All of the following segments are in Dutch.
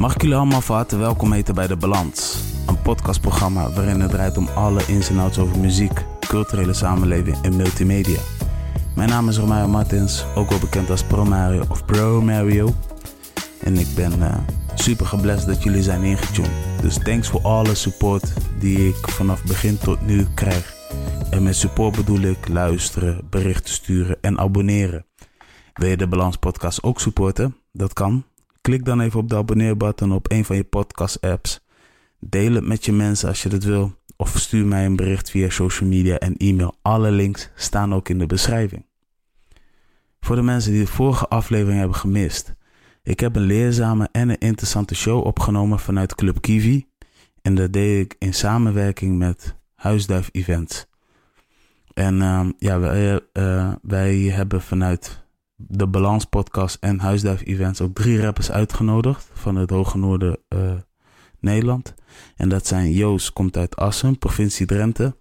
Mag ik jullie allemaal van harte welkom heten bij De Balans. Een podcastprogramma waarin het draait om alle ins en outs over muziek, culturele samenleving en multimedia. Mijn naam is Romario Martins, ook wel bekend als Pro Mario of Pro Mario. En ik ben uh, super geblest dat jullie zijn ingetuned. Dus thanks voor alle support die ik vanaf begin tot nu krijg. En met support bedoel ik luisteren, berichten sturen en abonneren. Wil je de Balans Podcast ook supporten? Dat kan. Klik dan even op de abonneerbutton op een van je podcast apps. Deel het met je mensen als je dat wil. Of stuur mij een bericht via social media en e-mail. Alle links staan ook in de beschrijving. Voor de mensen die de vorige aflevering hebben gemist. Ik heb een leerzame en een interessante show opgenomen vanuit Club Kiwi. En dat deed ik in samenwerking met Huisduif Events. En uh, ja, wij, uh, wij hebben vanuit de Balans Podcast en Huisduif Events ook drie rappers uitgenodigd van het Hoge Noorden uh, Nederland. En dat zijn Joost, komt uit Assen, provincie Drenthe.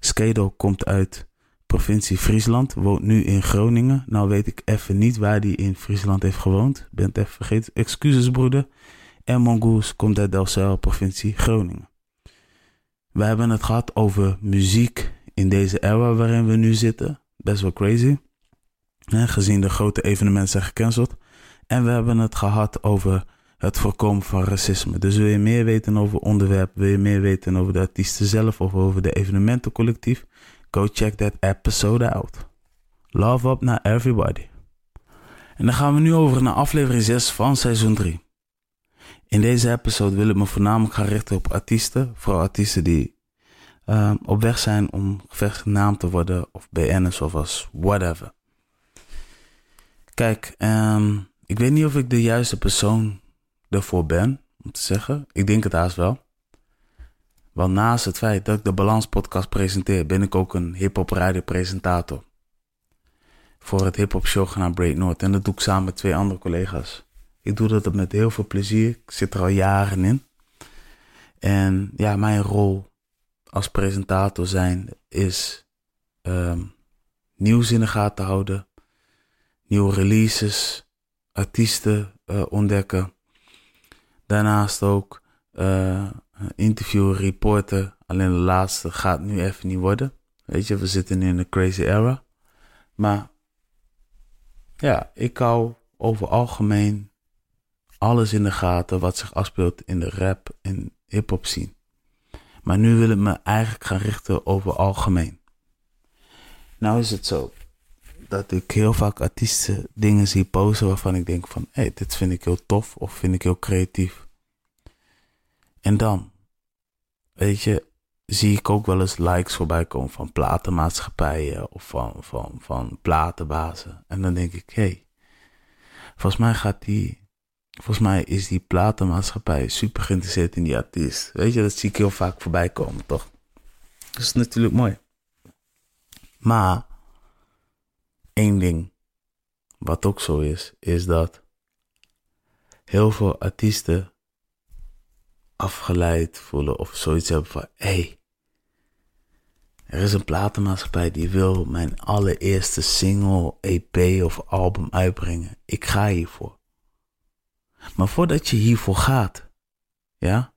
Skedo komt uit provincie Friesland, woont nu in Groningen. Nou weet ik even niet waar die in Friesland heeft gewoond. Ben even vergeten. Excuses broeder. En Mongoose komt uit Delfzijl, provincie Groningen. We hebben het gehad over muziek in deze era waarin we nu zitten. Best wel crazy. Gezien de grote evenementen zijn gecanceld. En we hebben het gehad over het voorkomen van racisme. Dus wil je meer weten over onderwerp, wil je meer weten over de artiesten zelf of over de evenementencollectief, go check that episode out. Love up naar everybody. En dan gaan we nu over naar aflevering 6 van seizoen 3. In deze episode wil ik me voornamelijk gaan richten op artiesten, vooral artiesten die uh, op weg zijn om genaamd te worden of BN'ers of als whatever. Kijk, um, ik weet niet of ik de juiste persoon ervoor ben, om te zeggen. Ik denk het haast wel. Want naast het feit dat ik de Balans podcast presenteer, ben ik ook een hip-hop presentator. Voor het hip-hop show genaamd Break North. En dat doe ik samen met twee andere collega's. Ik doe dat met heel veel plezier. Ik zit er al jaren in. En ja, mijn rol als presentator zijn is um, nieuws in de gaten houden, nieuwe releases, artiesten uh, ontdekken. Daarnaast ook uh, interview, reporten. Alleen de laatste gaat nu even niet worden. Weet je, we zitten in een crazy era. Maar ja, ik hou over algemeen alles in de gaten wat zich afspeelt in de rap en hip-hop scene. Maar nu wil ik me eigenlijk gaan richten over algemeen. Nou is het zo dat ik heel vaak artiesten dingen zie posten waarvan ik denk van, hé, hey, dit vind ik heel tof of vind ik heel creatief. En dan, weet je, zie ik ook wel eens likes voorbij komen van platenmaatschappijen of van, van, van platenbazen. En dan denk ik, hé, hey, volgens mij gaat die Volgens mij is die platenmaatschappij super geïnteresseerd in die artiest. Weet je, dat zie ik heel vaak voorbij komen, toch? Dat is natuurlijk mooi. Maar, één ding, wat ook zo is, is dat heel veel artiesten afgeleid voelen of zoiets hebben van, hé, hey, er is een platenmaatschappij die wil mijn allereerste single, EP of album uitbrengen. Ik ga hiervoor. Maar voordat je hiervoor gaat, ja,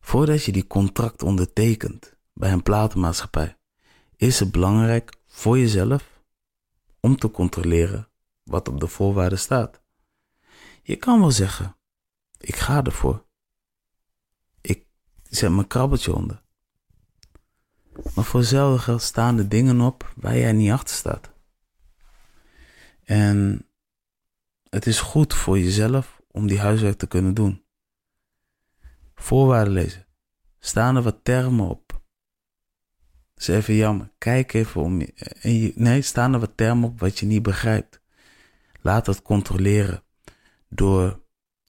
voordat je die contract ondertekent bij een platenmaatschappij, is het belangrijk voor jezelf om te controleren wat op de voorwaarden staat. Je kan wel zeggen, ik ga ervoor. Ik zet mijn krabbeltje onder. Maar voor hetzelfde geld staan er dingen op waar jij niet achter staat. En het is goed voor jezelf om die huiswerk te kunnen doen. Voorwaarden lezen. Staan er wat termen op? Is even jammer. Kijk even om. Nee, staan er wat termen op wat je niet begrijpt. Laat dat controleren door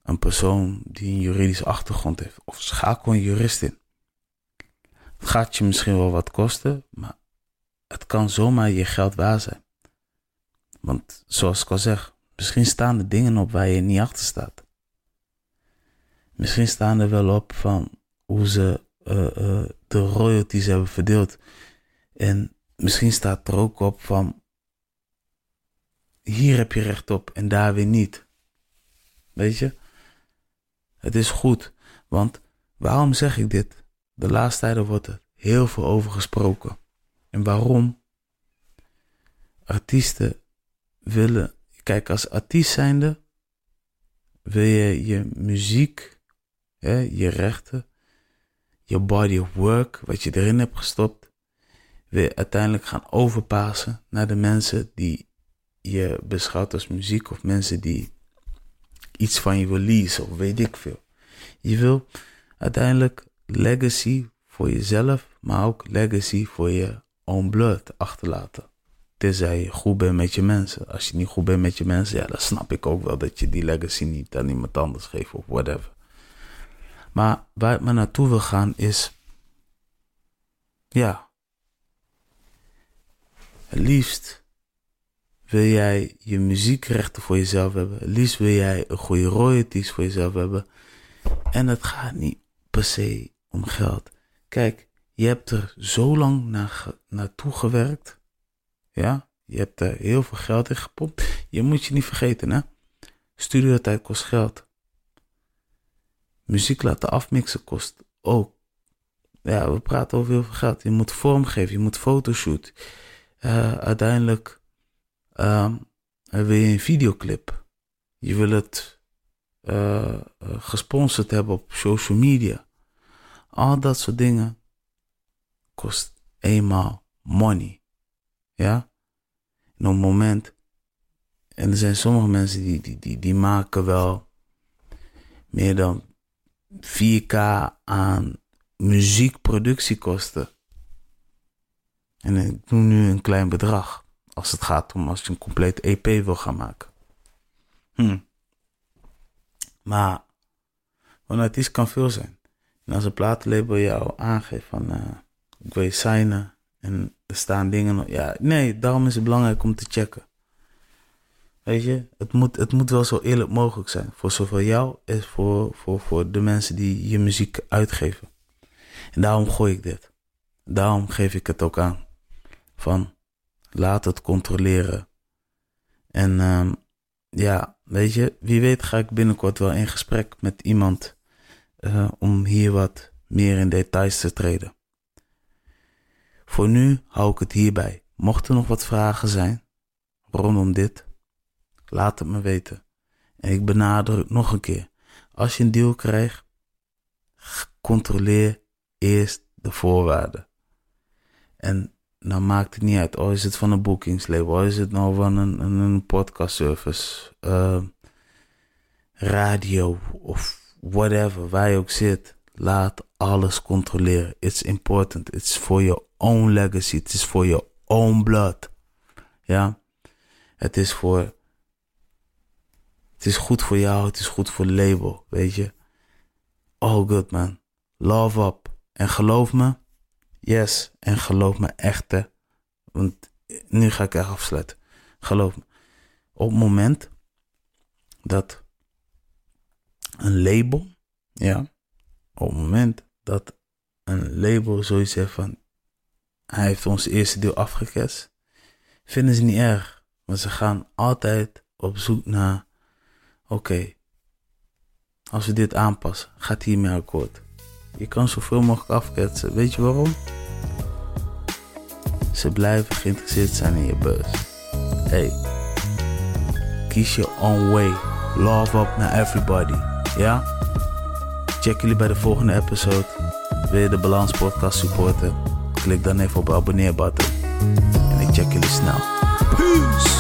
een persoon die een juridische achtergrond heeft. Of schakel een jurist in. Het gaat je misschien wel wat kosten, maar het kan zomaar je geld waar zijn. Want zoals ik al zeg, Misschien staan er dingen op waar je niet achter staat. Misschien staan er wel op van hoe ze de royalties hebben verdeeld. En misschien staat er ook op van hier heb je recht op en daar weer niet. Weet je? Het is goed, want waarom zeg ik dit? De laatste tijden wordt er heel veel over gesproken. En waarom? Artiesten willen, kijk, als artiest zijnde wil je je muziek, hè, je rechten, je body of work, wat je erin hebt gestopt, weer uiteindelijk gaan overpassen naar de mensen die je beschouwt als muziek of mensen die iets van je wil leasen of weet ik veel. Je wil uiteindelijk legacy voor jezelf, maar ook legacy voor je own blood achterlaten. Tenzij je goed bent met je mensen. Als je niet goed bent met je mensen, ja, dan snap ik ook wel dat je die legacy niet aan iemand anders geeft of whatever. Maar waar ik me naartoe wil gaan is, ja, het liefst wil jij je muziekrechten voor jezelf hebben. Het liefst wil jij een goede royalties voor jezelf hebben. En het gaat niet per se om geld. Kijk, je hebt er zo lang naar, naartoe gewerkt. Ja, je hebt er heel veel geld in gepompt. Je moet je niet vergeten, hè. Studiotijd kost geld. Muziek laten afmixen kost ook. Ja, we praten over heel veel geld. Je moet vormgeven, je moet fotoshoot. Uh, uiteindelijk uh, wil je een videoclip. Je wil het uh, gesponsord hebben op social media. Al dat soort dingen kost eenmaal money. Ja? En op moment. En er zijn sommige mensen die, die, die, die maken wel meer dan 4K aan muziekproductiekosten. En ik noem nu een klein bedrag. Als het gaat om als je een compleet EP wil gaan maken. Hm. Maar een artiest kan veel zijn. En als een platenlabel jou aangeeft van uh, ik wil je signen en er staan dingen. Ja, nee, daarom is het belangrijk om te checken. Weet je, het moet, het moet wel zo eerlijk mogelijk zijn. Voor zowel jou als voor, voor, voor de mensen die je muziek uitgeven. En daarom gooi ik dit. Daarom geef ik het ook aan. Van, laat het controleren. En um, ja, weet je, wie weet ga ik binnenkort wel in gesprek met iemand uh, om hier wat meer in details te treden. Voor nu hou ik het hierbij. Mochten er nog wat vragen zijn rondom dit, laat het me weten. En ik benadruk nog een keer. Als je een deal krijgt, controleer eerst de voorwaarden. En dan maakt het niet uit. Oh, is het van een boekingslabel? Oh, is het nou van een, een, een podcast service? Uh, radio of whatever, waar je ook zit. Laat alles controleren. It's important. It's for your own legacy. Het is for your own blood. Ja. Het is voor. Het is goed voor jou. Het is goed voor het label. Weet je. All good man. Love up. En geloof me. Yes. En geloof me echt hè. Want nu ga ik echt afsluiten. Geloof me. Op het moment dat een label, ja, op het moment dat een label zoiets zegt van, hij heeft ons eerste deel afgeketst, vinden ze niet erg. Maar ze gaan altijd op zoek naar, oké, als we dit aanpassen, gaat hiermee akkoord. Je kan zoveel mogelijk afketsen. Weet je waarom? Ze blijven geïnteresseerd zijn in je bus. Hey, kies je own way. Love up naar everybody. Ja? Check jullie bij de volgende episode. Wil je de Balans Podcast supporten? Klik dan even op de abonneerbutton. En ik check jullie snel. Peace!